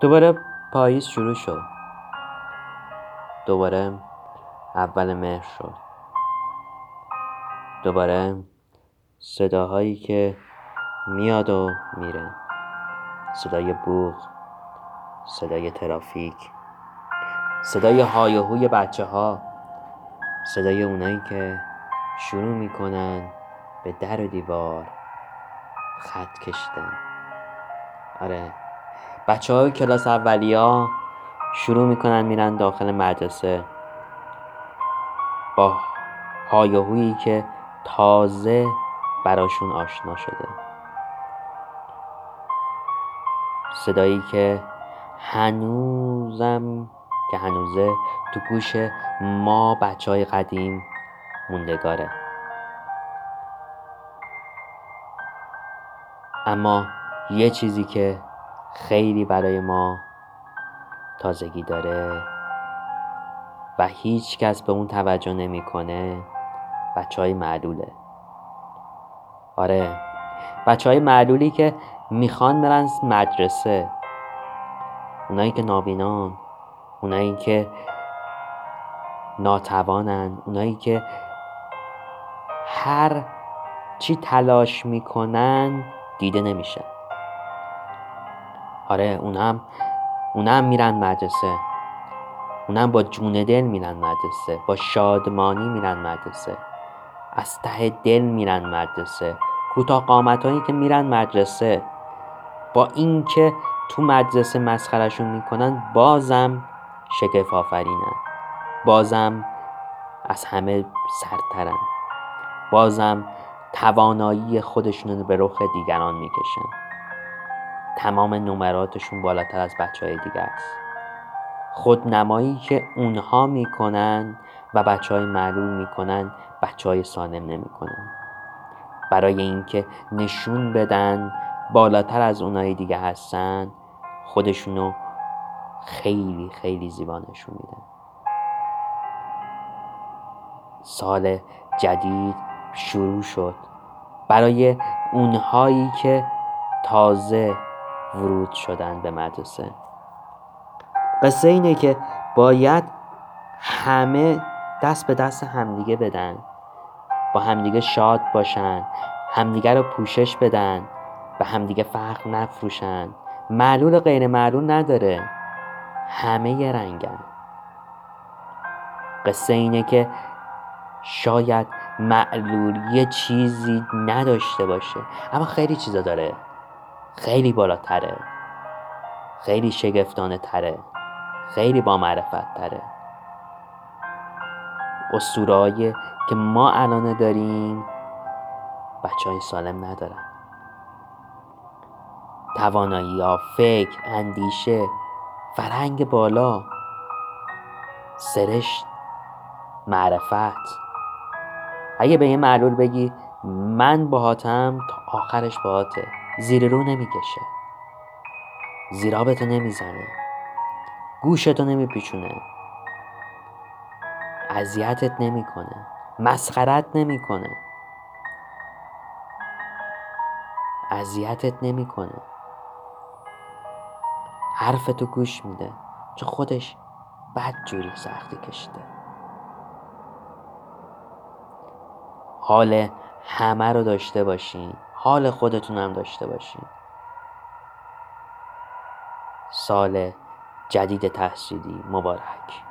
دوباره پاییز شروع شد. دوباره اول مهر شد. دوباره صداهایی که میاد و میره. صدای بوغ صدای ترافیک صدای های و هوی بچه ها صدای اونایی که شروع می‌کنن به در و دیوار خط کشیدن. آره بچه های کلاس اولیا شروع می‌کنن میرن داخل مدرسه با هایی که تازه براشون آشنا شده. صدایی که هنوزم که هنوزه تو گوش ما بچه های قدیم موندگاره. اما یه چیزی که خیلی برای ما تازگی داره و هیچ کس به اون توجه نمی‌کنه. بچه های معلوله. آره بچه های معلولی که می‌خوان برن مدرسه. اونایی که نابینان اونایی که ناتوانن اونایی که هر چی تلاش می‌کنن دیده نمیشه. آره اونم اونم میرن مدرسه. اونم با جون دل میرن مدرسه با شادمانی میرن مدرسه. از ته دل میرن مدرسه. کوتاه قامت هایی که میرن مدرسه. با اینکه تو مدرسه مسخرشون می‌کنن بازم شگفت آفرینن. بازم از همه سرترن بازم توانایی خودشون رو به رخ دیگران می‌کشن. تمام نمراتشون بالاتر از بچه های دیگه است. خودنمایی که اونها می‌کنن و بچه های معلوم می‌کنن بچه های سالم نمی‌کنن. برای اینکه نشون بدن بالاتر از اونای دیگه هستن خودشونو خیلی خیلی زیبا نشون میدن. سال جدید شروع شد. برای اونهایی که تازه ورود شدن به مدرسه. قصه اینه که باید همه دست به دست همدیگه بدن. با همدیگه شاد باشن همدیگه رو پوشش بدن به همدیگه فرق نفروشن. معلول غیر معلول نداره. همه یه رنگن. قصه اینه که شاید معلول یه چیزی نداشته باشه اما خیلی چیزا داره. خیلی بالاتره. خیلی شگفتانه تره خیلی با معرفت تره اسطورهایی که ما الان داریم بچه های سالم ندارن. توانایی ها فکر اندیشه فرهنگ بالا سرشت معرفت. اگه به یه معلول بگی من باهاتم تا آخرش باهاته. زیر رو نمی‌کشه. زیرابتو نمی‌زنه. گوشتو نمیپیچونه. اذیتت نمی‌کنه. مسخرت نمی‌کنه. اذیتت نمی‌کنه. حرفتو گوش میده. چون خودش بد جوری سختی کشیده. حال همه رو داشته باشین. حال خودتون هم داشته باشین. سال جدید تحصیلی مبارک.